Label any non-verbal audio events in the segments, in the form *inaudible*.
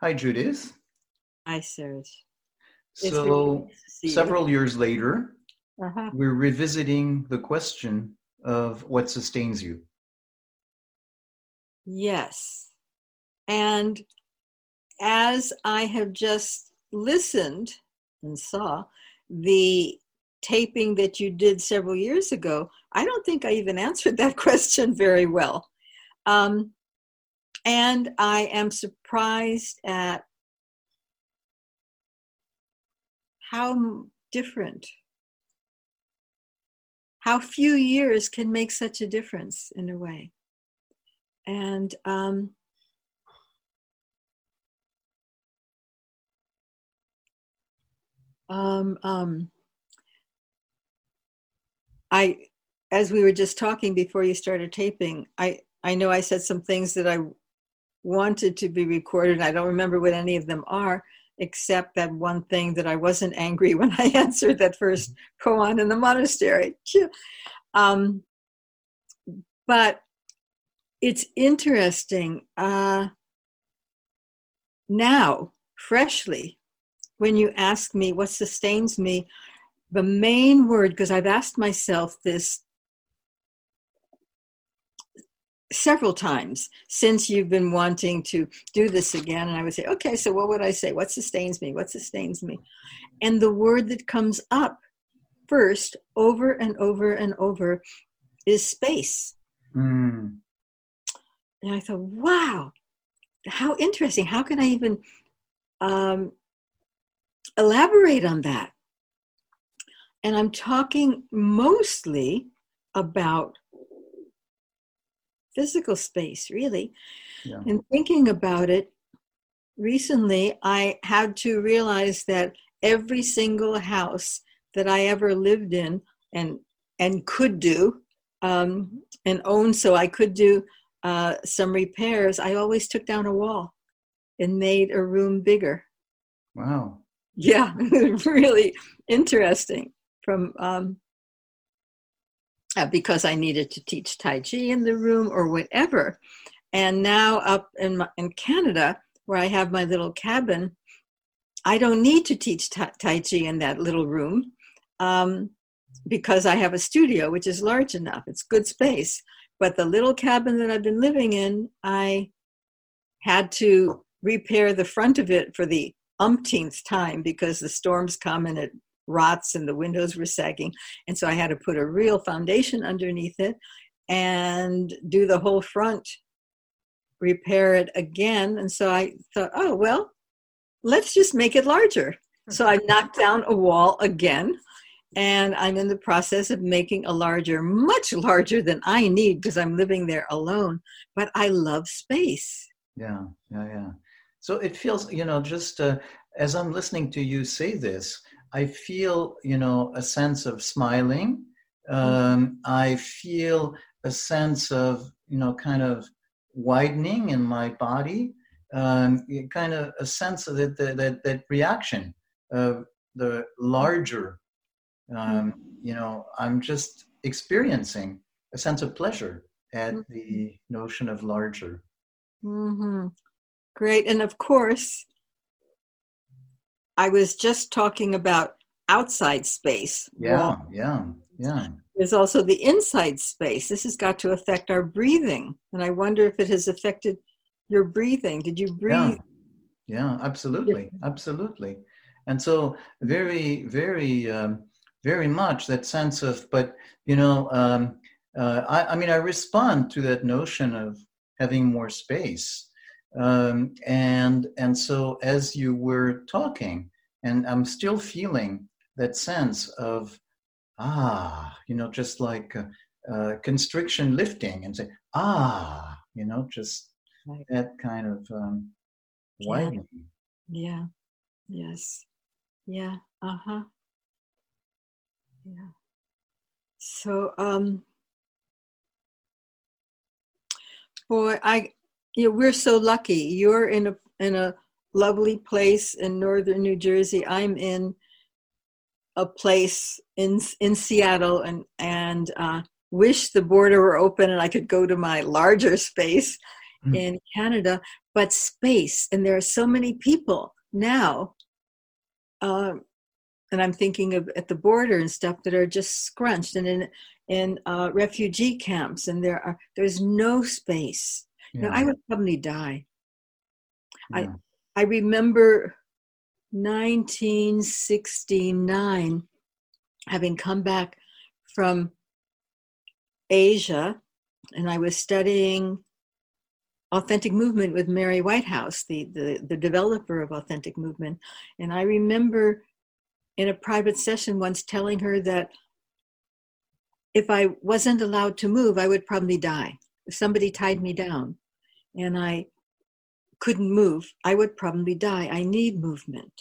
Hi, Judith. Hi, Serge. So, several years later, uh-huh. we're revisiting the question of what sustains you. Yes. And as I have just listened and saw the taping that you did several years ago, I don't think I even *laughs* answered that question very well. Um, and I am surprised at how different, how few years can make such a difference in a way. And um, um, um, I, as we were just talking before you started taping, I, I know I said some things that I wanted to be recorded. I don't remember what any of them are, except that one thing that I wasn't angry *laughs* when I answered that first koan in the monastery. Um, but it's interesting uh, now, freshly, when you ask me what sustains me, the main word, because I've asked myself this several times since you've been wanting to do this again. And I would say, okay, so what would I say? What sustains me? What sustains me? And the word that comes up first over and over and over is space. Mm. And I thought, wow, how interesting. How can I even um, elaborate on that? And I'm talking mostly about physical space, really. Yeah. And thinking about it, recently I had to realize that every single house that I ever lived in and and could do um, and own, so I could do uh, some repairs. I always took down a wall and made a room bigger. Wow. Yeah, *laughs* really interesting. From um, uh, because I needed to teach Tai Chi in the room or whatever. And now up in, my, in Canada, where I have my little cabin, I don't need to teach Tai Chi in that little room um, because I have a studio, which is large enough. It's good space. But the little cabin that I've been living in, I had to repair the front of it for the umpteenth time because the storms come and it rots and the windows were sagging. And so I had to put a real foundation underneath it and do the whole front, repair it again. And so I thought, oh, well, let's just make it larger. So I knocked down a wall again. And I'm in the process of making a larger, much larger than I need because I'm living there alone. But I love space. Yeah, yeah, yeah. So it feels, you know, just uh, as I'm listening to you say this, I feel, you know, a sense of smiling. Um, I feel a sense of, you know, kind of widening in my body. Um, kind of a sense of that, that, that reaction of the larger. Um, you know, I'm just experiencing a sense of pleasure at mm-hmm. the notion of larger. Mm-hmm. Great. And of course, I was just talking about outside space. Yeah, well, yeah, yeah. There's also the inside space. This has got to affect our breathing. And I wonder if it has affected your breathing. Did you breathe? Yeah, yeah absolutely. Absolutely. And so, very, very, um, very much that sense of, but, you know, um, uh, I, I mean, I respond to that notion of having more space um, and and so as you were talking, and I'm still feeling that sense of ah, you know, just like uh, uh, constriction lifting, and say ah, you know, just right. that kind of um, widening. Yeah. yeah. Yes. Yeah. Uh huh. Yeah. So um. Boy, I you know, we're so lucky. You're in a in a lovely place in northern New Jersey. I'm in a place in in Seattle, and and uh, wish the border were open and I could go to my larger space mm. in Canada, but space. And there are so many people now, um, and I'm thinking of at the border and stuff that are just scrunched and in in uh, refugee camps, and there are there's no space. Yeah. Now, I would probably die. Yeah. I I remember 1969 having come back from Asia, and I was studying authentic movement with Mary Whitehouse, the, the, the developer of authentic movement. And I remember in a private session once telling her that if I wasn't allowed to move, I would probably die. Somebody tied me down and I couldn't move, I would probably die. I need movement.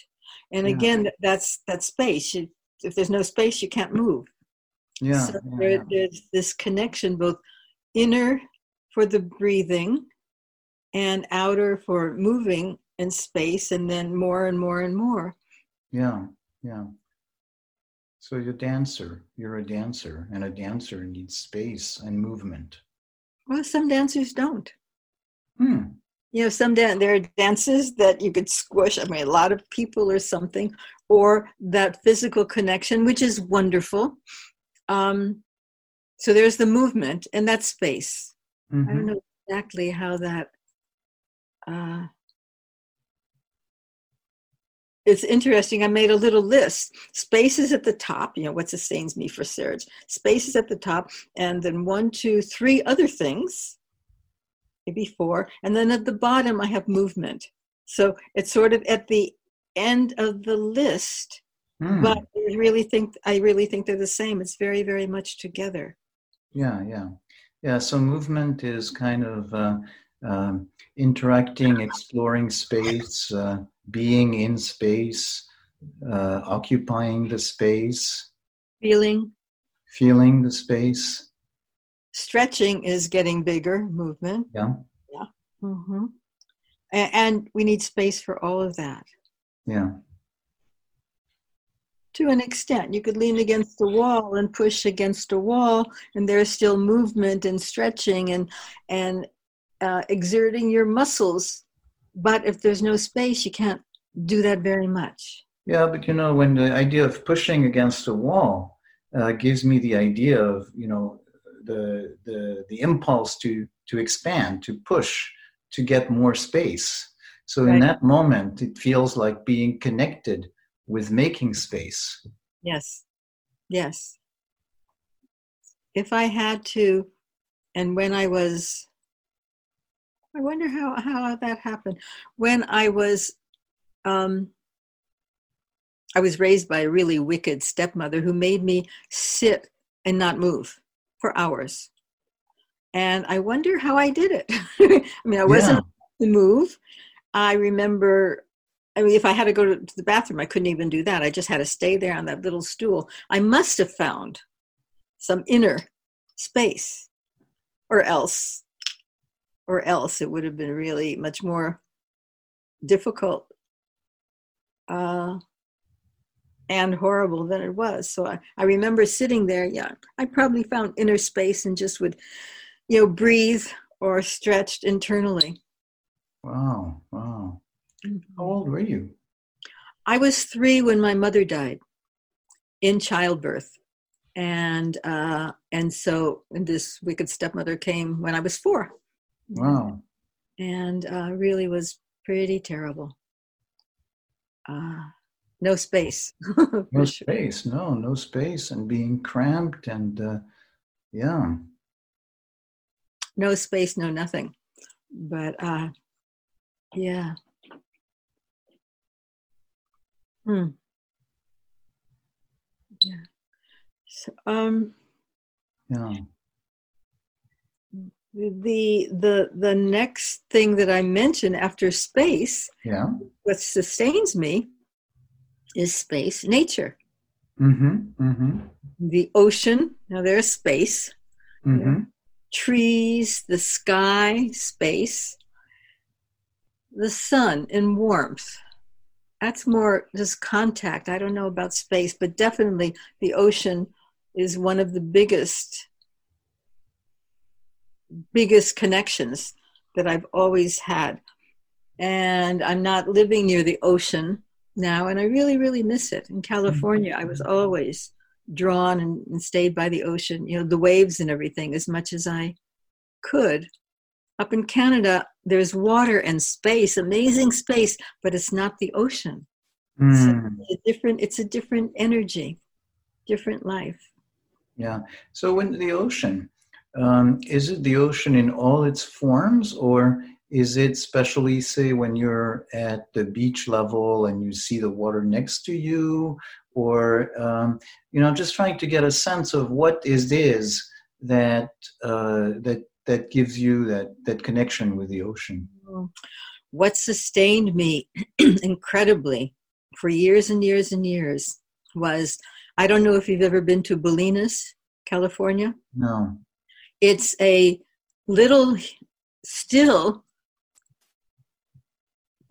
And again, that's that space. You, if there's no space, you can't move. Yeah. So yeah. There, there's this connection, both inner for the breathing and outer for moving in space, and then more and more and more. Yeah, yeah. So you're a dancer. You're a dancer, and a dancer needs space and movement. Well, some dancers don't. Hmm. You know, some dan- there are dances that you could squish. I mean, a lot of people or something, or that physical connection, which is wonderful. Um, so there's the movement and that space. Mm-hmm. I don't mm-hmm. know exactly how that. Uh, it's interesting. I made a little list. Spaces at the top, you know, what sustains me for Serge. Spaces at the top, and then one, two, three other things, maybe four. And then at the bottom, I have movement. So it's sort of at the end of the list, mm. but I really think I really think they're the same. It's very, very much together. Yeah, yeah, yeah. So movement is kind of uh, um, interacting, exploring space, uh, being in space, uh, occupying the space, feeling, feeling the space. Stretching is getting bigger. Movement. Yeah. Yeah. Mm-hmm. And, and we need space for all of that. Yeah to an extent. You could lean against the wall and push against a wall, and there's still movement and stretching and and uh, exerting your muscles. But if there's no space, you can't do that very much. Yeah, but you know, when the idea of pushing against a wall uh, gives me the idea of you know the the the impulse to to expand, to push, to get more space. So right. in that moment, it feels like being connected with making space. Yes, yes. If I had to, and when I was, I wonder how, how that happened. When I was, um, I was raised by a really wicked stepmother who made me sit and not move for hours. And I wonder how I did it. *laughs* I mean, I wasn't yeah. to move. I remember I mean, if I had to go to the bathroom, I couldn't even do that. I just had to stay there on that little stool. I must have found some inner space, or else, or else it would have been really much more difficult uh, and horrible than it was. So I, I remember sitting there. Yeah, I probably found inner space and just would, you know, breathe or stretched internally. Wow! Wow! How old were you? I was three when my mother died in childbirth. And uh, and so and this wicked stepmother came when I was four. Wow. And uh, really was pretty terrible. Uh, no space. *laughs* no space. No, no space, and being cramped, and uh, yeah. No space, no nothing. But uh, yeah. Hmm. Yeah. So, um, yeah. The the the next thing that I mentioned after space, yeah, what sustains me is space, nature. Mm-hmm. Mm-hmm. The ocean. Now there's space. Mm-hmm. Trees, the sky, space. The sun and warmth that's more just contact. I don't know about space, but definitely the ocean is one of the biggest biggest connections that I've always had. And I'm not living near the ocean now, and I really, really miss it. In California, I was always drawn and, and stayed by the ocean, you know, the waves and everything as much as I could. Up in Canada, there's water and space, amazing space, but it's not the ocean. Mm. So it's a different, it's a different energy, different life. Yeah. So when the ocean, um, is it the ocean in all its forms, or is it especially say when you're at the beach level and you see the water next to you, or um, you know, just trying to get a sense of what is this that uh, that that gives you that that connection with the ocean. What sustained me *clears throat* incredibly for years and years and years was I don't know if you've ever been to Bolinas, California. No. It's a little, still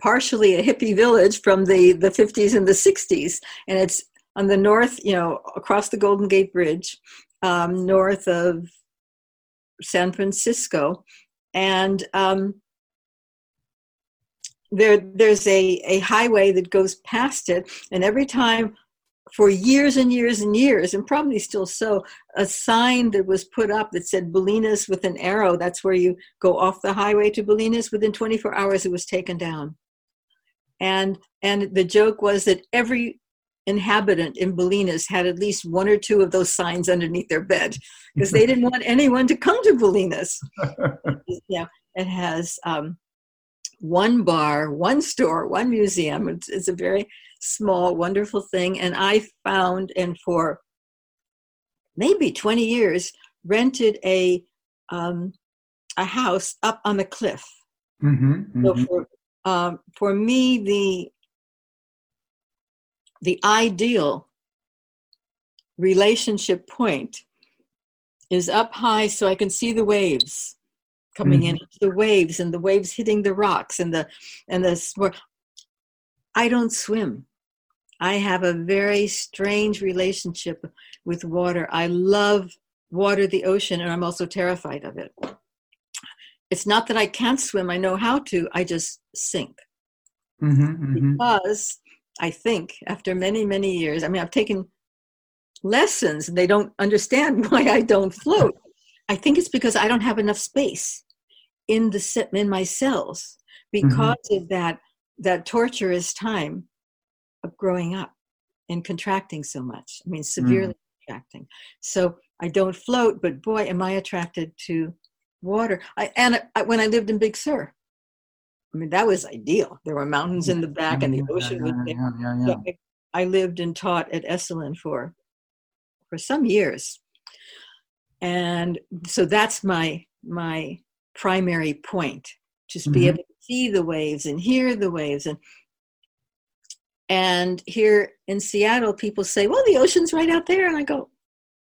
partially a hippie village from the, the 50s and the 60s. And it's on the north, you know, across the Golden Gate Bridge, um, north of San Francisco. And um, there, there's a, a highway that goes past it. And every time for years and years and years, and probably still so, a sign that was put up that said Bolinas with an arrow. That's where you go off the highway to Bolinas. Within 24 hours, it was taken down. And and the joke was that every inhabitant in Bolinas had at least one or two of those signs underneath their bed because they didn't want anyone to come to Bolinas. *laughs* yeah, it has um, one bar, one store, one museum. It's, it's, a very small, wonderful thing. And I found, and for maybe 20 years, rented a um, a house up on the cliff. Mm-hmm, mm-hmm. So for um, for me, the the ideal relationship point is up high so I can see the waves coming mm-hmm. in the waves and the waves hitting the rocks and the and the I don't swim. I have a very strange relationship with water. I love water, the ocean, and I'm also terrified of it. It's not that I can't swim, I know how to, I just sink. Mm-hmm, mm-hmm. Because I think after many, many years, I mean, I've taken lessons and they don't understand *laughs* why I don't float. I think it's because I don't have enough space in the in my cells mm-hmm. because mm-hmm. of that that torturous time of growing up and contracting so much. I mean, severely mm. contracting. So I don't float, but boy, am I attracted to water. I, and I, when I lived in Big Sur, I mean, that was ideal. There were mountains in the back and the ocean was there. Yeah, yeah, yeah. I lived and taught at Esalen for for some years. And so that's my my primary point. Just be mm-hmm. able to see the waves and hear the waves and and here in Seattle, people say, well, the ocean's right out there. And I go,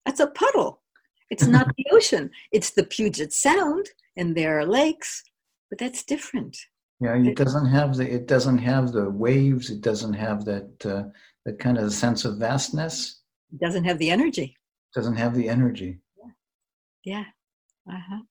that's a puddle. It's *laughs* not the ocean, it's the Puget Sound, and there are lakes, but that's different. Yeah, it doesn't have the it doesn't have the waves. It doesn't have that uh, that kind of sense of vastness. It doesn't have the energy. It doesn't have the energy. Yeah. yeah. Uh huh.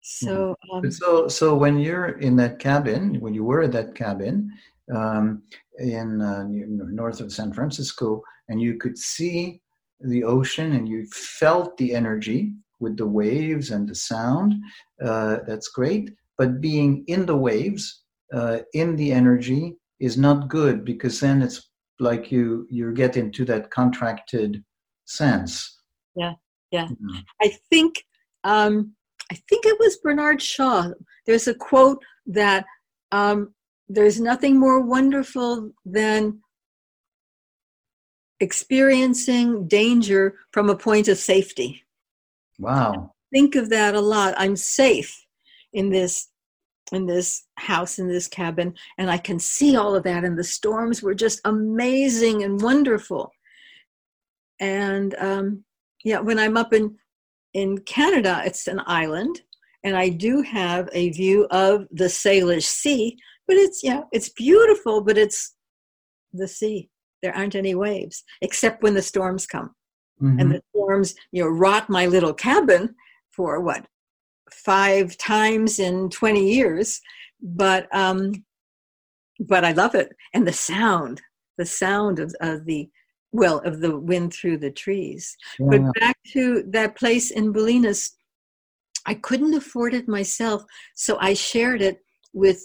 So. Um, so so when you're in that cabin, when you were at that cabin um, in uh, north of San Francisco, and you could see the ocean, and you felt the energy with the waves and the sound. Uh, that's great but being in the waves uh, in the energy is not good because then it's like you you get into that contracted sense yeah yeah mm-hmm. i think um i think it was bernard shaw there's a quote that um there's nothing more wonderful than experiencing danger from a point of safety. Wow. Think of that a lot. I'm safe in this in this house in this cabin and i can see all of that and the storms were just amazing and wonderful. And um, yeah when i'm up in in canada it's an island and i do have a view of the salish sea but it's yeah it's beautiful but it's the sea there aren't any waves except when the storms come mm-hmm. and the storms you know rot my little cabin for what five times in 20 years, but um, but I love it. And the sound, the sound of, of the well of the wind through the trees. Yeah. But back to that place in Bolinas, I couldn't afford it myself, so I shared it with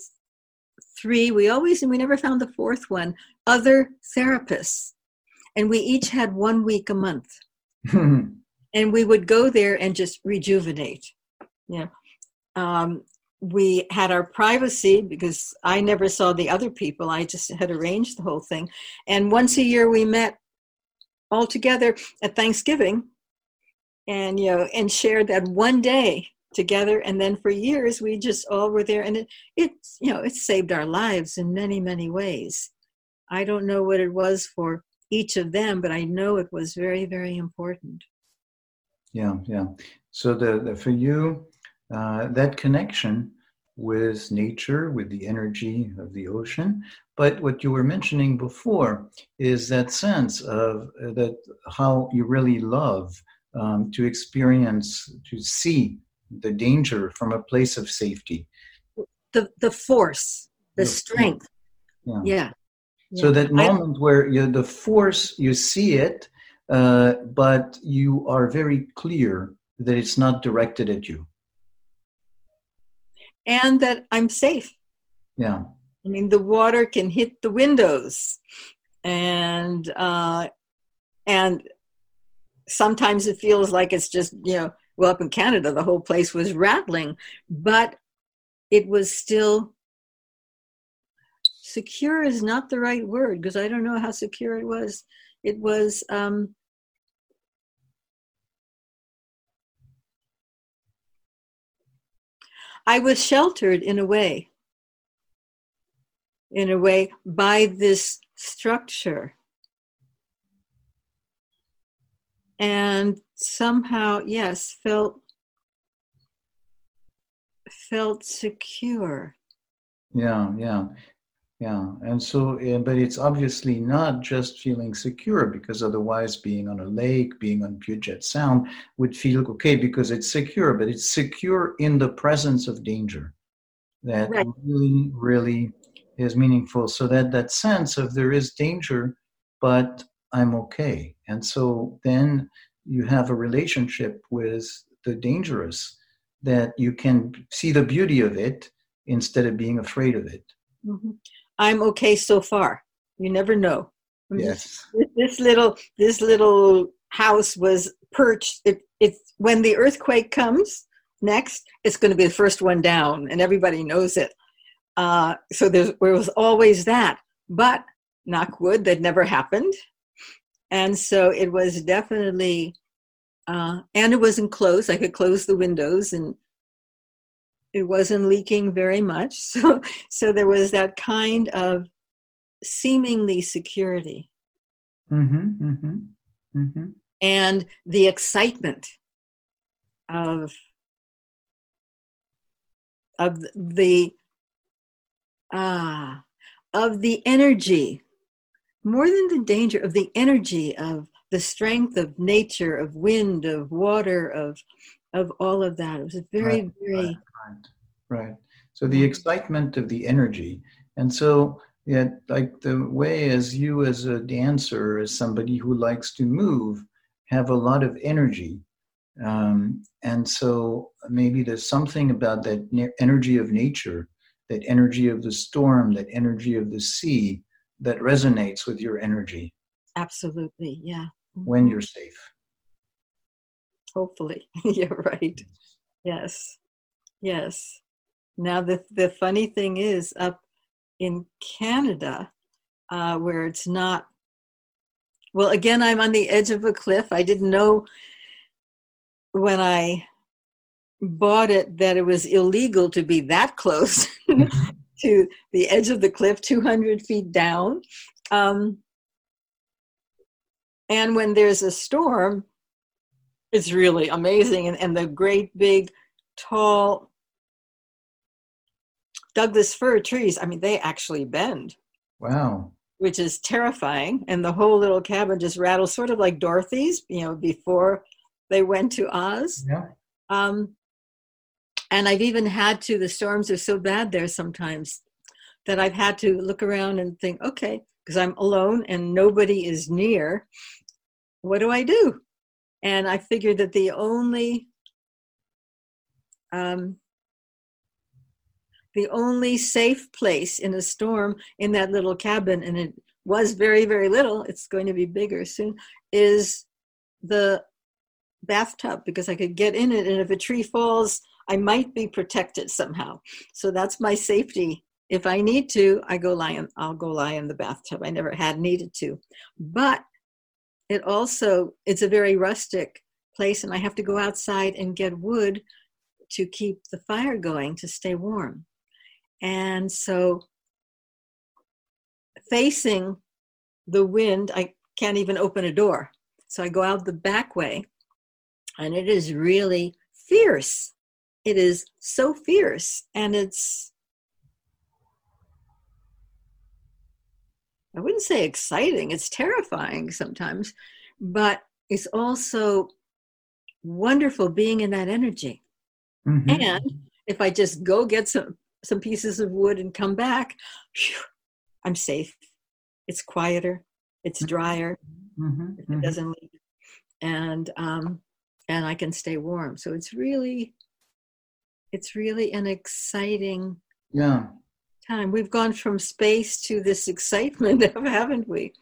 three. We always and we never found the fourth one. Other therapists, and we each had one week a month, *laughs* and we would go there and just rejuvenate. Yeah. Um, we had our privacy because I never saw the other people. I just had arranged the whole thing. And once a year we met all together at Thanksgiving and you know and shared that one day together and then for years we just all were there and it it's you know it saved our lives in many many ways i don't know what it was for each of them but i know it was very very important yeah yeah so the, the for you uh, that connection with nature, with the energy of the ocean. But what you were mentioning before is that sense of uh, that how you really love um, to experience, to see the danger from a place of safety. The the force, the, the strength. Yeah. yeah. So that moment I, where you the force, you see it, uh, but you are very clear that it's not directed at you and that I'm safe. Yeah. I mean, the water can hit the windows, and uh, and sometimes it feels like it's just you know, well, up in Canada, the whole place was rattling, but it was still secure. Is not the right word because I don't know how secure it was. It was um, I was sheltered in a way, in a way, by this structure. And somehow, yes, felt felt secure. Yeah, yeah. Yeah, and so, eh, but it's obviously not just feeling secure because otherwise, being on a lake, being on Puget Sound would feel okay because it's secure, but it's secure in the presence of danger. That right. really, really is meaningful. So that that sense of there is danger, but I'm okay. And so then you have a relationship with the dangerous that you can see the beauty of it instead of being afraid of it. Mm-hmm. I'm okay so far. You never know. Yes. This little this little house was perched. It, it's when the earthquake comes next, it's going to be the first one down, and everybody knows it. Uh, so there was always that. But knock wood, that never happened. And so it was definitely, uh, and it wasn't closed. I could close the windows and it wasn't leaking very much. *laughs* So, so there was that kind of seemingly security. Mm-hmm, mm-hmm, mm-hmm. And the excitement of of the ah of the energy more than the danger of the energy of the strength of nature of wind of water of of all of that it was a very right, very right. Right. So the excitement of the energy. And so, yeah, like the way as you, as a dancer, as somebody who likes to move, have a lot of energy. Um, and so maybe there's something about that energy of nature, that energy of the storm, that energy of the sea that resonates with your energy. Absolutely, yeah. When you're safe. Hopefully, *laughs* you're right. Yes. Yes. Now the the funny thing is up in Canada, uh, where it's not. Well, again, I'm on the edge of a cliff. I didn't know when I bought it that it was illegal to be that close *laughs* to the edge of the cliff, 200 feet down. Um, and when there's a storm, it's really amazing. And, and the great big tall Douglas fir trees, I mean, they actually bend. Wow. Which is terrifying. And the whole little cabin just rattles, sort of like Dorothy's, you know, before they went to Oz. Yeah. Um, and I've even had to, the storms are so bad there sometimes that I've had to look around and think, okay, because I'm alone and nobody is near, what do I do? And I figured that the only um, the only safe place in a storm in that little cabin, and it was very, very little, it's going to be bigger soon, is the bathtub because I could get in it. And if a tree falls, I might be protected somehow. So that's my safety. If I need to, I go lie in, I'll go lie in the bathtub. I never had needed to. But it also, it's a very rustic place and I have to go outside and get wood to keep the fire going to stay warm. And so facing the wind, I can't even open a door. So I go out the back way and it is really fierce. It is so fierce and it's I wouldn't say exciting, it's terrifying sometimes, but it's also wonderful being in that energy. Mm-hmm. And if I just go get some some pieces of wood and come back, I'm safe. It's quieter. It's mm-hmm. drier. Mm-hmm. It doesn't leak, and um, and I can stay warm. So it's really, it's really an exciting yeah time. We've gone from space to this excitement, haven't we?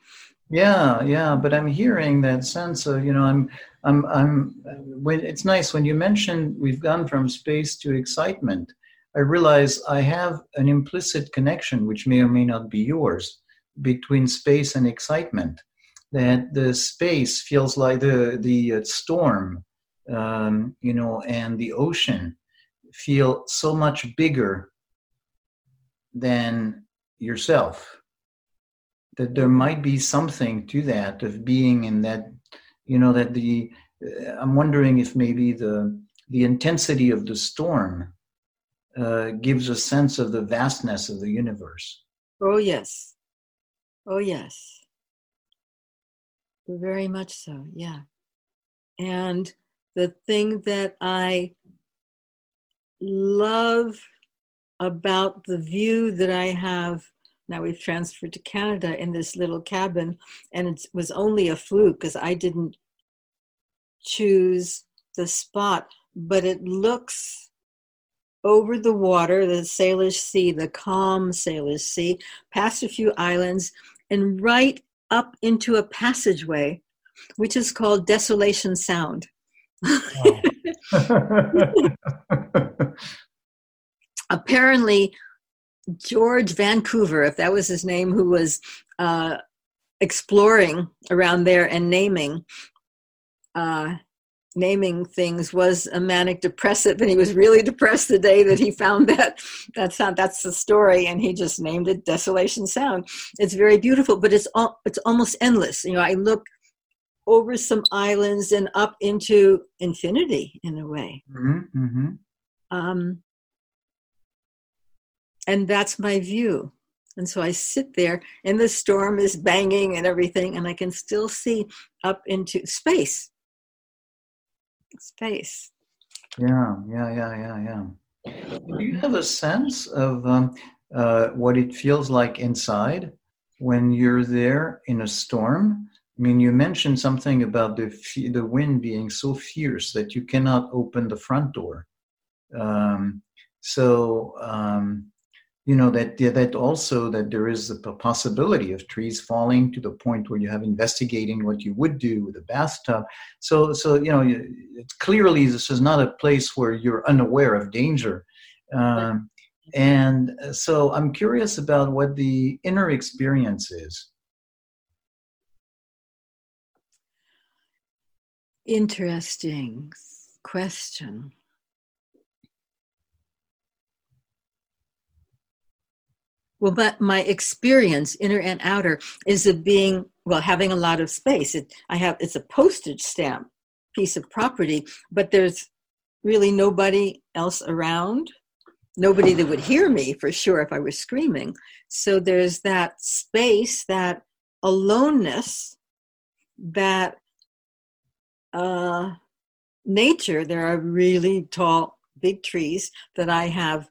Yeah, yeah. But I'm hearing that sense of you know I'm I'm I'm when it's nice when you mention we've gone from space to excitement. I realize I have an implicit connection, which may or may not be yours, between space and excitement. That the space feels like the the uh, storm, um, you know, and the ocean feel so much bigger than yourself. That there might be something to that of being in that, you know, that the. Uh, I'm wondering if maybe the the intensity of the storm uh, gives a sense of the vastness of the universe. Oh, yes. Oh, yes. Very much so, yeah. And the thing that I love about the view that I have now we've transferred to Canada in this little cabin, and it was only a fluke because I didn't choose the spot, but it looks over the water, the Salish Sea, the calm Salish Sea, past a few islands, and right up into a passageway, which is called Desolation Sound. Oh. *laughs* *laughs* Apparently, George Vancouver, if that was his name, who was uh, exploring around there and naming, uh, naming things was a manic depressive and he was really depressed the day that he found that. That's not that's the story and he just named it desolation sound. It's very beautiful but it's all it's almost endless. You know i look over some islands and up into infinity in a way mm-hmm, mm-hmm. Um, and that's my view and so I sit there, and the storm is banging and everything, and I can still see up into space space. Yeah, yeah, yeah, yeah, yeah. Do you have a sense of um, uh, what it feels like inside when you're there in a storm? I mean, you mentioned something about the the wind being so fierce that you cannot open the front door. Um, so um, you know that that also that there is the possibility of trees falling to the point where you have investigating what you would do with a bathtub. So so you know clearly this is not a place where you're unaware of danger. Um, and so i'm curious about what the inner experience is interesting question Well, but my experience, inner and outer, is of being well, having a lot of space. It, I have it's a postage stamp piece of property, but there's really nobody else around, nobody that would hear me for sure if I was screaming. So there's that space, that aloneness, that uh, nature. There are really tall big trees that I have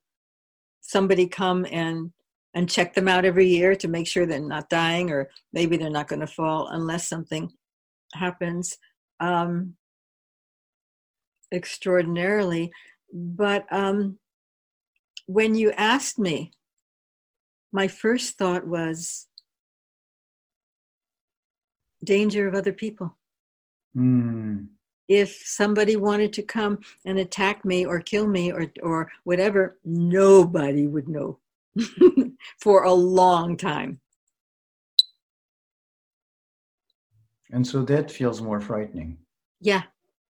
somebody come and and check them out every year to make sure they're not dying or maybe they're not going to fall unless something happens um, extraordinarily. But um, when you asked me, my first thought was danger of other people. Mm. If somebody wanted to come and attack me or kill me or, or whatever, nobody would know *laughs* for a long time. And so that feels more frightening. Yeah,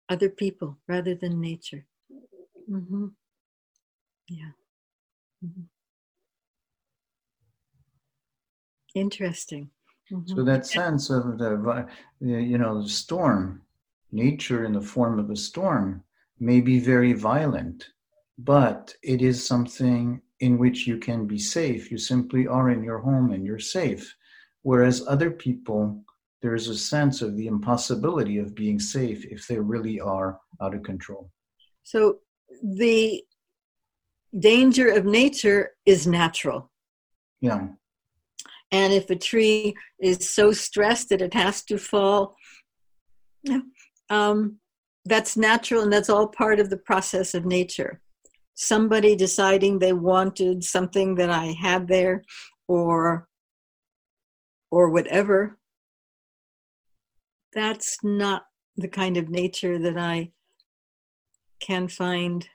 other people rather than nature. Mm-hmm. Yeah. Mm-hmm. Interesting. Mm-hmm. So that sense of the, you know, the storm, nature in the form of a storm, may be very violent, but it is something in which you can be safe. You simply are in your home and you're safe. Whereas other people, there's a sense of the impossibility of being safe if they really are out of control. So the danger of nature is natural. Yeah. And if a tree is so stressed that it has to fall, um, that's natural and that's all part of the process of nature. Somebody deciding they wanted something that I had there or or whatever, that's not the kind of nature that I can find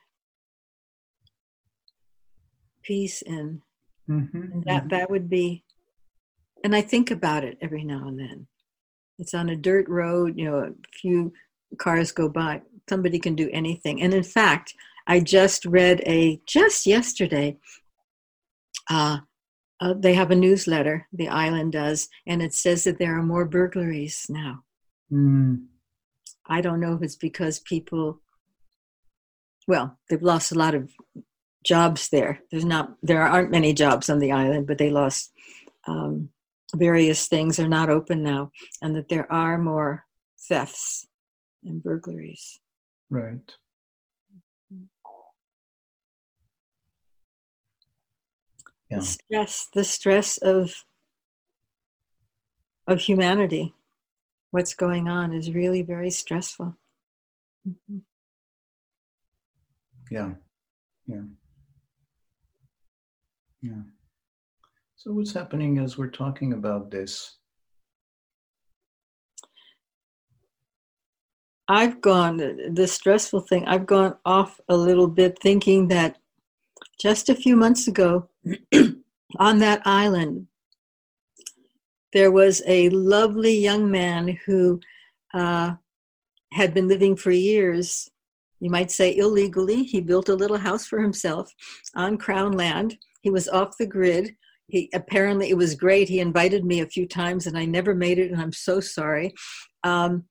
peace in. Mm-hmm. And that mm-hmm. that would be and I think about it every now and then. It's on a dirt road, you know, a few cars go by. Somebody can do anything. And in fact, I just read a, just yesterday, uh, uh, they have a newsletter, the island does, and it says that there are more burglaries now. Mm. I don't know if it's because people, well, they've lost a lot of jobs there. There's not, there aren't many jobs on the island, but they lost um, various things are not open now and that there are more thefts and burglaries. Right. Yeah. The stress, the stress of of humanity, what's going on is really very stressful. Mm-hmm. Yeah. Yeah. Yeah. So, what's happening as we're talking about this? I've gone, the stressful thing, I've gone off a little bit thinking that just a few months ago *clears throat* on that island, there was a lovely young man who uh, had been living for years, you might say illegally. He built a little house for himself on crown land. He was off the grid he apparently it was great. He invited me a few times and i never made it and i'm so sorry. Um,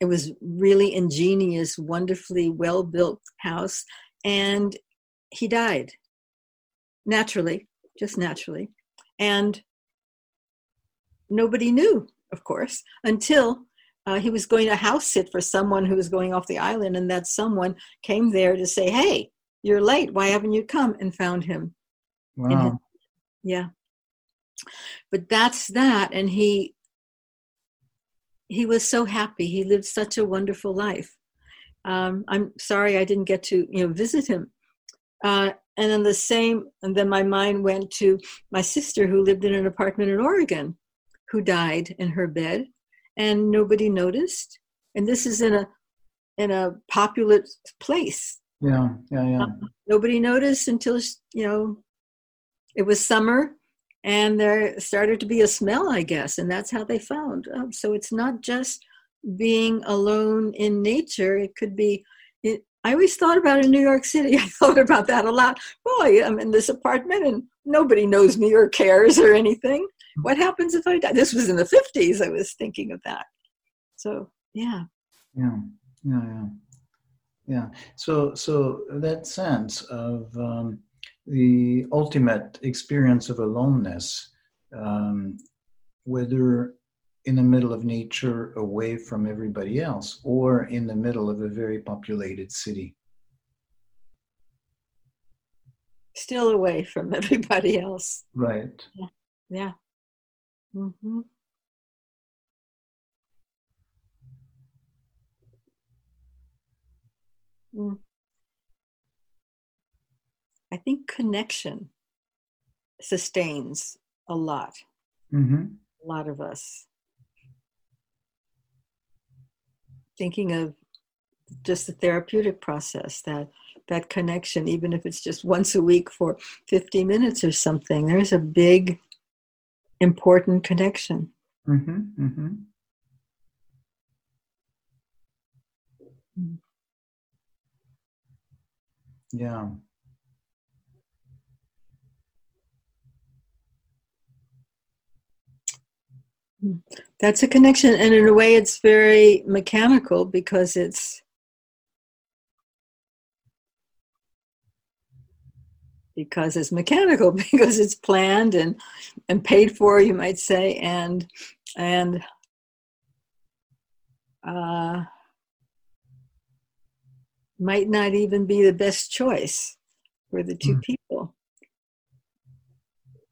it was really ingenious wonderfully well built house and he died. Naturally just naturally. And nobody knew of course until uh, he was going to house sit for someone who was going off the island and that someone came there to say hey you're late. Why haven't you come? and found him. Wow yeah. But that's that and he he was so happy. He lived such a wonderful life. Um, i'm sorry i didn't get to you know visit him. Uh, and then the same and then my mind went to my sister who lived in an apartment in oregon who died in her bed and nobody noticed. And this is in a in a populous place. Yeah yeah yeah. Nobody noticed until you know it was summer and there started to be a smell i guess and that's how they found. Oh, so it's not just being alone in nature. It could be it, i always thought about in new york city. *laughs* I thought about that a lot. Boy i'm in this apartment and nobody knows me or cares or anything. What happens if i die? This was in the 50s i was thinking of that. So yeah. Yeah yeah yeah. Yeah. So so that sense of um, the ultimate experience of aloneness, um, whether in the middle of nature, away from everybody else, or in the middle of a very populated city. still away from *laughs* everybody else. Right. Yeah. yeah. Mm-hmm. Mm. I think connection sustains a lot. Mm-hmm. A lot of us. Thinking of just the therapeutic process, that that connection, even if it's just once a week for 50 minutes or something, there's a big, important connection. Mm-hmm. Mm-hmm. Mm. Yeah. That's a connection, and in a way, it's very mechanical because it's because it's mechanical *laughs* because it's planned and and paid for, you might say, and and uh, might not even be the best choice for the two mm. people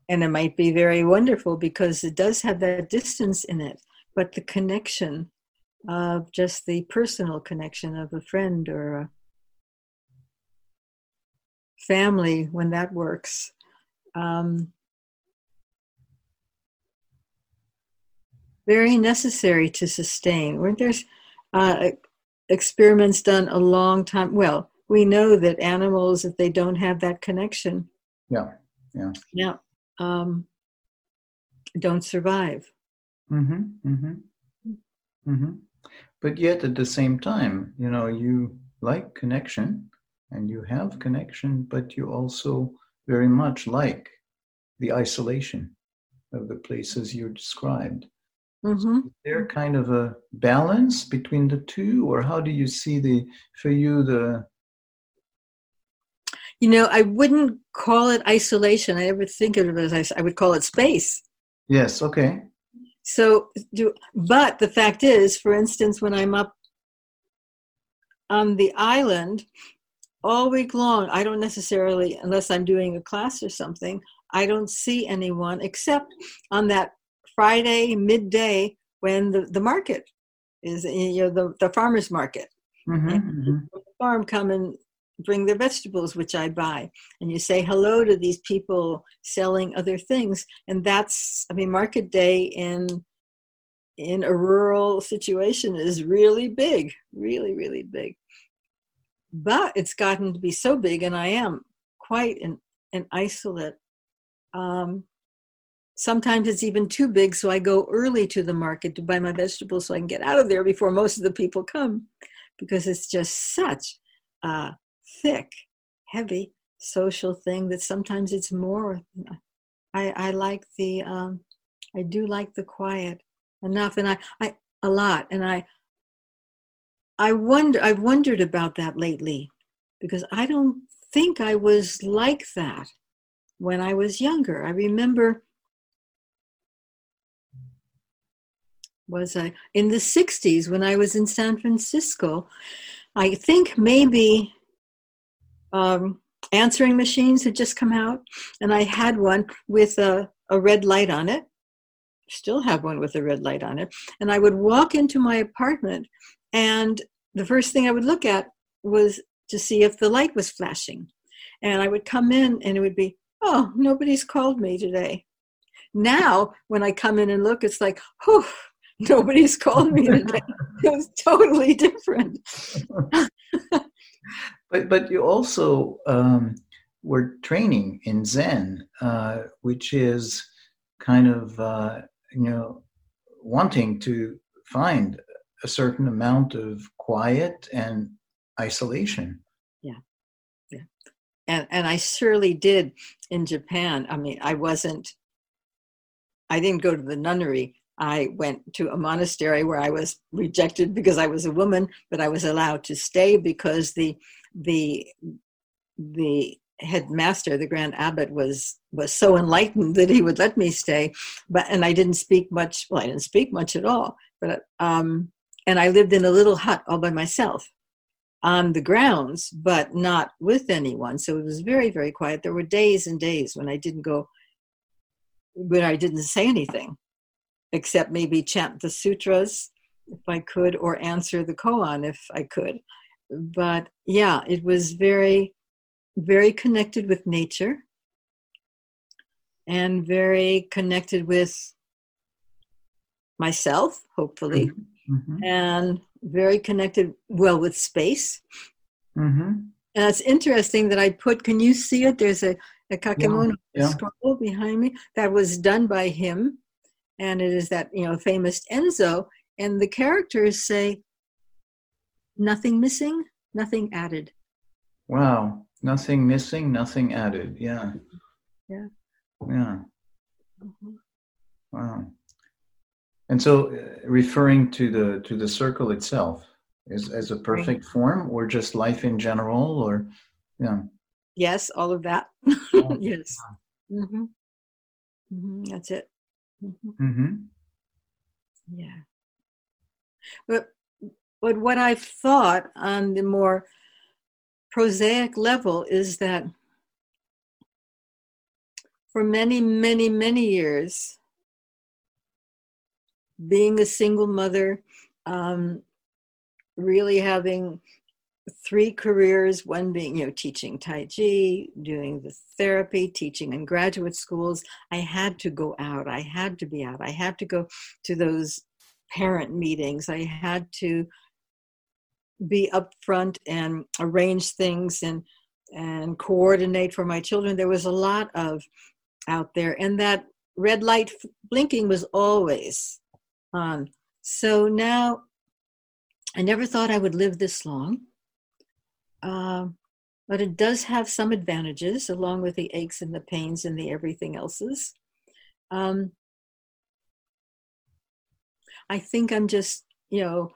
and it might be very wonderful because it does have that distance in it but the connection of just the personal connection of a friend or a family when that works um, very necessary to sustain. Weren't there uh, experiments done a long time well we know that animals if they don't have that connection yeah yeah. Yeah um, don't survive. Mm-hmm, mm-hmm, mm-hmm. But yet, at the same time, you know, you like connection and you have connection, but you also very much like the isolation of the places you described. Mm-hmm. Is there kind of a balance between the two, or how do you see the for you the you know, I wouldn't call it isolation. I never think of it as I would call it space. Yes. Okay. So, do but the fact is, for instance, when I'm up on the island all week long, I don't necessarily, unless I'm doing a class or something, I don't see anyone except on that Friday midday when the, the market is, you know, the, the farmer's market. Mm-hmm, mm-hmm. The farm come and bring their vegetables, which I buy. And you say hello to these people selling other things. And that's, I mean, market day in in a rural situation is really big, really, really big. But it's gotten to be so big, and I am quite an, an isolate. Um, sometimes it's even too big, so I go early to the market to buy my vegetables so I can get out of there before most of the people come because it's just such thick, heavy social thing that sometimes it's more. I, I like the, um, I do like the quiet enough, and I, I a lot, and I, I wonder, I've wondered about that lately, because I don't think I was like that when I was younger. I remember was I in the 60s when I was in San Francisco. I think maybe um, answering machines had just come out, and I had one with a, a red light on it. Still have one with a red light on it. And I would walk into my apartment, and the first thing I would look at was to see if the light was flashing. And I would come in, and it would be, oh, nobody's called me today. Now, when I come in and look, it's like, oh, nobody's called me today. *laughs* it was totally different. *laughs* But but you also um, were training in Zen, uh, which is kind of uh, you know wanting to find a certain amount of quiet and isolation. Yeah, yeah, and and I surely did in Japan. I mean, I wasn't. I didn't go to the nunnery. I went to a monastery where I was rejected because I was a woman, but I was allowed to stay because the the the headmaster, the grand abbot, was was so enlightened that he would let me stay. But and I didn't speak much. Well, I didn't speak much at all. But um, and I lived in a little hut all by myself. on the grounds, but not with anyone. So it was very, very quiet. There were days and days when I didn't go, when I didn't say anything, except maybe chant the sutras if I could, or answer the koan if I could. But yeah, it was very, very connected with nature and very connected with myself, hopefully, mm-hmm. mm-hmm. and very connected well with space. Mm-hmm. And it's interesting that I put, can you see it? There's a, a kakemono yeah, yeah. scroll behind me that was done by him. And it is that, you know, famous Enso. And the characters say, nothing missing, nothing added. Wow. Nothing missing, nothing added. Yeah. Yeah. Yeah. Mm-hmm. Wow. And so, uh, referring to the to the circle itself is as a perfect right. form, or just life in general, or yeah. Yes, all of that. *laughs* yes. Mm-hmm. Mm-hmm. That's it. Mm-hmm. mm-hmm. Yeah. But but what I've thought on the more prosaic level is that for many, many, many years, being a single mother, um, really having three careers one being you know teaching tai chi doing the therapy teaching in graduate schools i had to go out i had to be out i had to go to those parent meetings i had to be upfront and arrange things and and coordinate for my children there was a lot of out there and that red light blinking was always on. So now I never thought I would live this long. Uh, but it does have some advantages along with the aches and the pains and the everything else's. Um, I think I'm just, you know,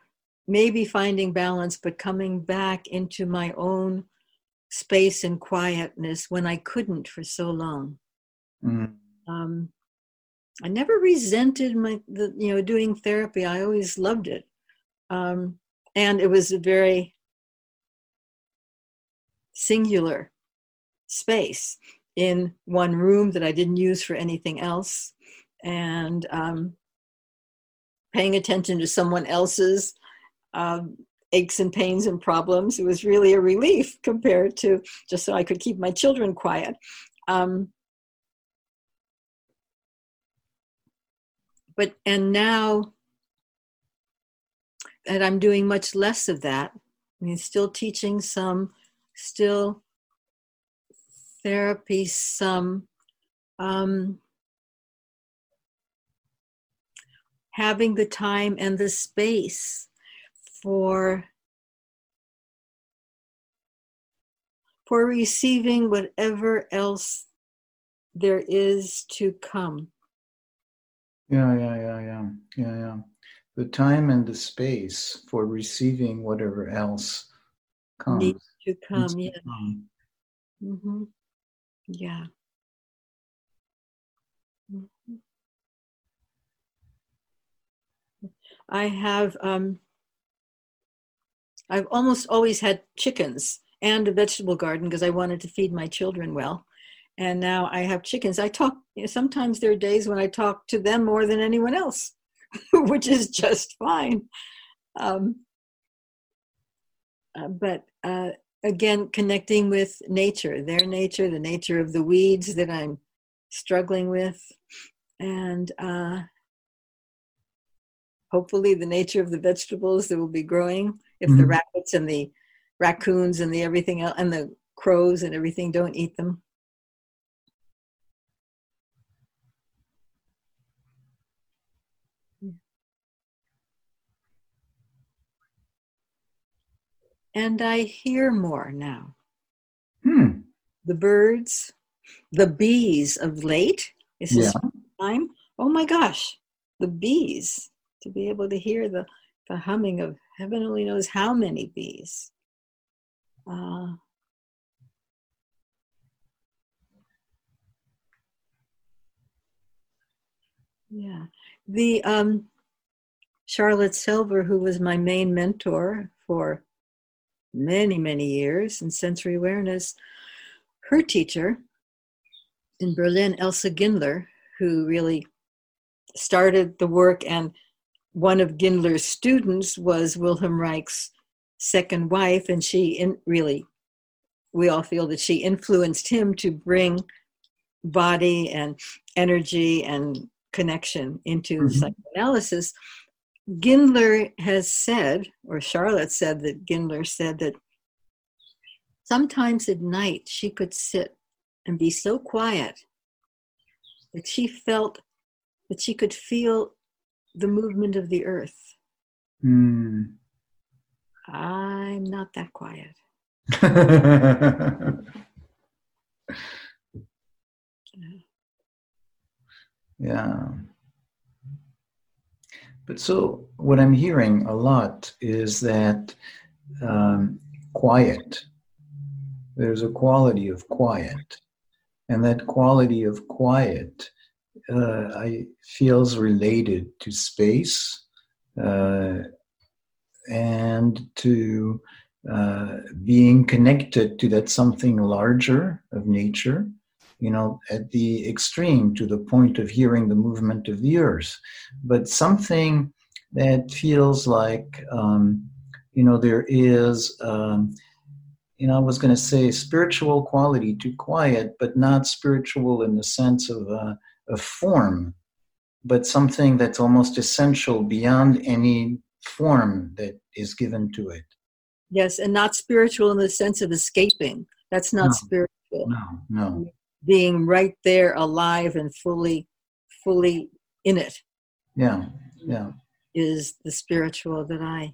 maybe finding balance, but coming back into my own space and quietness when I couldn't for so long. Mm. Um, I never resented my the you know doing therapy. I always loved it, um, and it was a very singular space in one room that I didn't use for anything else, and um, paying attention to someone else's um, aches and pains and problems. It was really a relief compared to just so I could keep my children quiet. Um, but and now that I'm doing much less of that, I mean, still teaching some, still therapy some, um, having the time and the space for for receiving whatever else there is to come yeah, yeah, yeah, yeah, yeah, yeah. The time and the space for receiving whatever else comes. Needs to come, needs yeah. To come. Mm-hmm. Yeah. Mm-hmm. I have, um, I've almost always had chickens and a vegetable garden because I wanted to feed my children well and now I have chickens. I talk, you know, sometimes there are days when I talk to them more than anyone else, *laughs* which is just fine. Um, uh, but uh, again, connecting with nature, their nature, the nature of the weeds that I'm struggling with, and uh, hopefully the nature of the vegetables that will be growing if mm-hmm. the rabbits and the raccoons and the everything else and the crows and everything don't eat them. and I hear more now. Hmm. The birds, the bees of late. Is this yeah. time? Oh my gosh, the bees. To be able to hear the, the humming of heaven only knows how many bees. Uh, yeah. The um, Charlotte Selver, who was my main mentor for many, many years in sensory awareness. Her teacher in Berlin, Elsa Gindler, who really started the work, and one of Gindler's students was Wilhelm Reich's second wife, and she in, really, we all feel that she influenced him to bring body and energy and connection into mm-hmm. psychoanalysis. Gindler has said, or Charlotte said that Gindler said that sometimes at night she could sit and be so quiet that she felt that she could feel the movement of the earth. Mm. I'm not that quiet. *laughs* yeah. But so, what I'm hearing a lot is that um, quiet, there's a quality of quiet. And that quality of quiet uh, I, feels related to space uh, and to uh, being connected to that something larger of nature you know, at the extreme to the point of hearing the movement of the earth, but something that feels like, um, you know, there is, um, you know, I was going to say spiritual quality to quiet, but not spiritual in the sense of uh, a form, but something that's almost essential beyond any form that is given to it. Yes, and not spiritual in the sense of escaping. That's not no, spiritual. No, no being right there alive and fully fully in it yeah yeah is the spiritual that i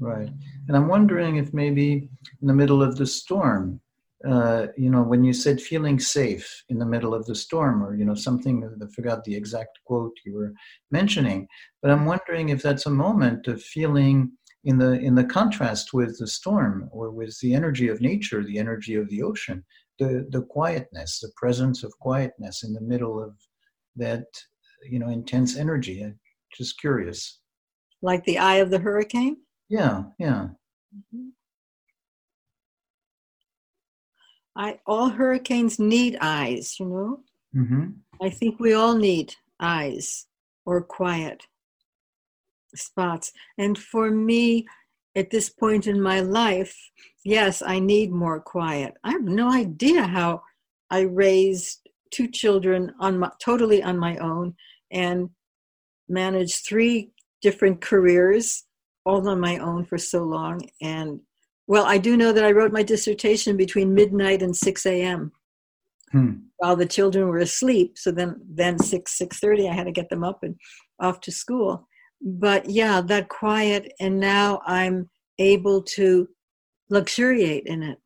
right and i'm wondering if maybe in the middle of the storm uh, you know when you said feeling safe in the middle of the storm or you know something i forgot the exact quote you were mentioning but i'm wondering if that's a moment of feeling in the in the contrast with the storm or with the energy of nature the energy of the ocean the, the quietness, the presence of quietness in the middle of that, you know, intense energy. I'm just curious. Like the eye of the hurricane? Yeah, yeah. Mm-hmm. I all hurricanes need eyes, you know. Mm-hmm. I think we all need eyes or quiet spots. And for me, at this point in my life, yes, I need more quiet. I have no idea how I raised two children on my, totally on my own and managed three different careers all on my own for so long. And well, I do know that I wrote my dissertation between midnight and 6 a.m. Hmm. while the children were asleep. So then, then 6, 6.30, I had to get them up and off to school but yeah, that quiet, and now I'm able to luxuriate in it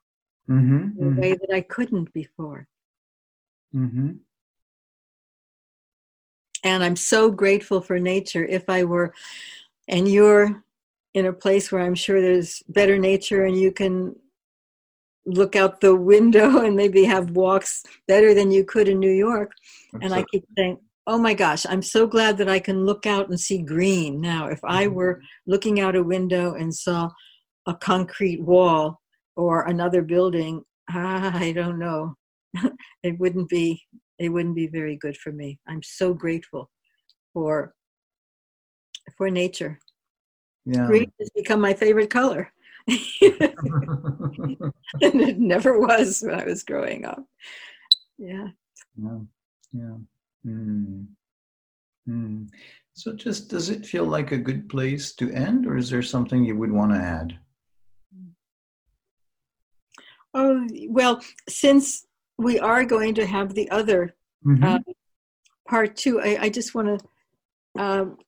mm-hmm, in a mm-hmm. way that I couldn't before. Mm-hmm. And I'm so grateful for nature. If I were, and you're in a place where I'm sure there's better nature and you can look out the *laughs* window and maybe have walks better than you could in New York. Absolutely. And I keep saying, oh my gosh, I'm so glad that I can look out and see green now. If I mm-hmm. were looking out a window and saw a concrete wall or another building, *laughs* I don't know. *laughs* it wouldn't be it wouldn't be very good for me. I'm so grateful for for nature. Yeah. Green has become my favorite color. and it never was when I was growing up. Yeah. Yeah. Yeah. Mm. Mm. So, just does it feel like a good place to end, or is there something you would want to add? Oh, well, since we are going to have the other mm-hmm. uh, part two, I, I just want to um,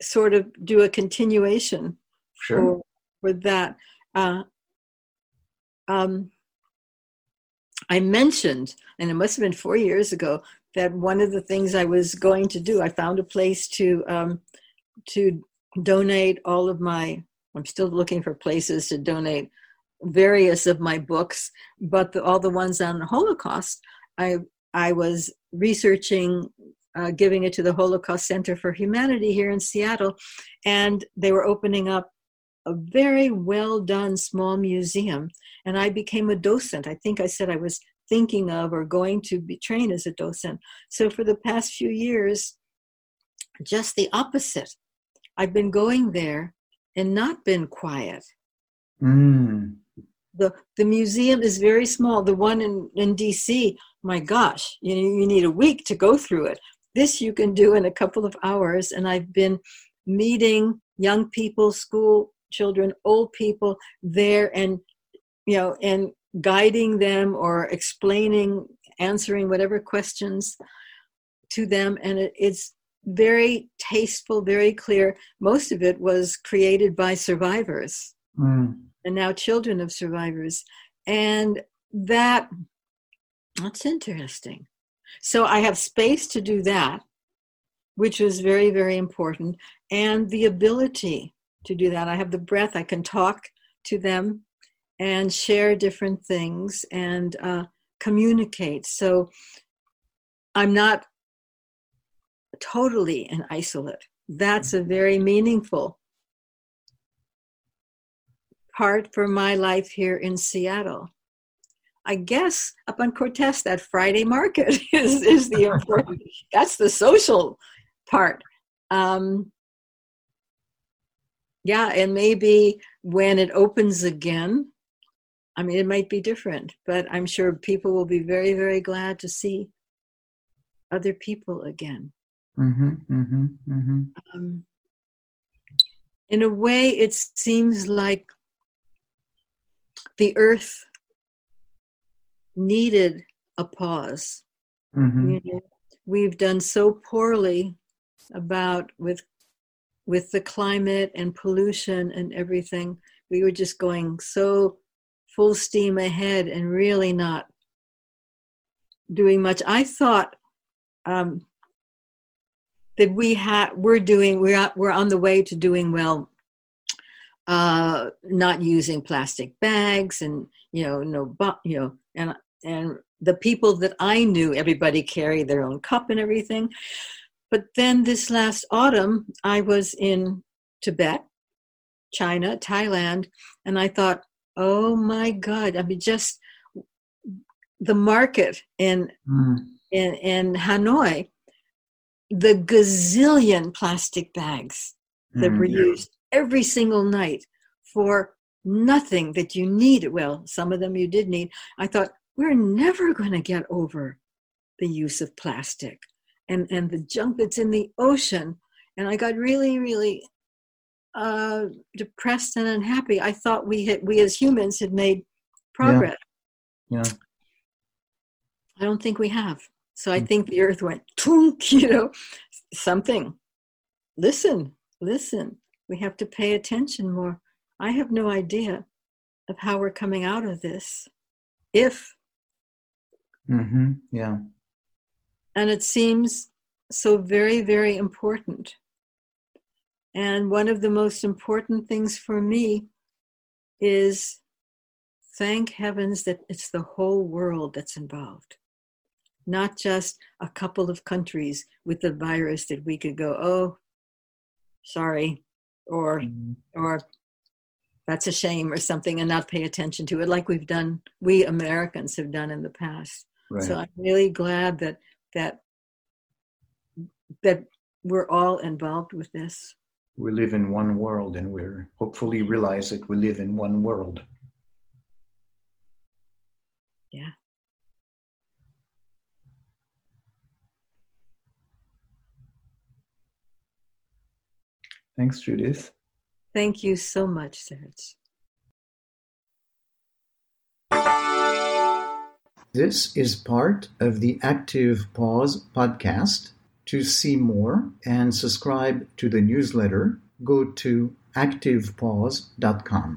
sort of do a continuation sure. for, for that. Uh, um, I mentioned, and it must have been four years ago, that one of the things I was going to do, I found a place to um, to donate all of my. I'm still looking for places to donate various of my books, but the, all the ones on the Holocaust, I I was researching, uh, giving it to the Holocaust Center for Humanity here in Seattle, and they were opening up a very well done small museum. And I became a docent. I think I said I was thinking of or going to be trained as a docent. So for the past few years, just the opposite. I've been going there and not been quiet. Mm. The, the museum is very small. The one in, in DC, my gosh, you, you need a week to go through it. This you can do in a couple of hours. And I've been meeting young people, school children, old people there and, you know, and guiding them or explaining, answering whatever questions to them. And it, it's very tasteful, very clear. Most of it was created by survivors mm. and now children of survivors. And that, that's interesting. So I have space to do that, which was very, very important, and the ability to do that. I have the breath, I can talk to them and share different things and uh, communicate. So I'm not totally an isolate. That's a very meaningful part for my life here in Seattle. I guess up on Cortez, that Friday market *laughs* is, is the important, that's the social part. Um, yeah, and maybe when it opens again, I mean, it might be different, but I'm sure people will be very, very glad to see other people again. Mm-hmm, mm-hmm, mm-hmm. Um, in a way, it seems like the earth needed a pause. Mm-hmm. You know, we've done so poorly about with with the climate and pollution and everything. We were just going so full steam ahead and really not doing much. I thought um, that we had we're doing we're we're on the way to doing well uh, not using plastic bags and you know no you know and and the people that I knew everybody carried their own cup and everything but then this last autumn I was in Tibet China Thailand and I thought oh my god I mean just the market in mm. in in Hanoi the gazillion plastic bags that Mm, were yeah. used every single night for nothing that you needed. Well, some of them you did need. I thought, we're never going to get over the use of plastic and, and the junk that's in the ocean. And I got really, really uh, depressed and unhappy. I thought we had, we as humans had made progress. Yeah. I don't think we have. So I Mm. think the earth went tunk, *laughs* you know, something. Listen, listen. We have to pay attention more. I have no idea of how we're coming out of this. If, Mm-hmm. Yeah. and it seems so very, very important. And one of the most important things for me is thank heavens that it's the whole world that's involved, not just a couple of countries with the virus that we could go, oh, sorry, or Mhm. or that's a shame or something and not pay attention to it like we've done we americans have done in the past Right. so i'm really glad that that that we're all involved with this we live in one world and we're hopefully realize that we live in one world. Yeah. Thanks, Judith. thank you so much Serge. This is part of the Active Pause podcast. To see more and subscribe to the newsletter, go to activepause.com.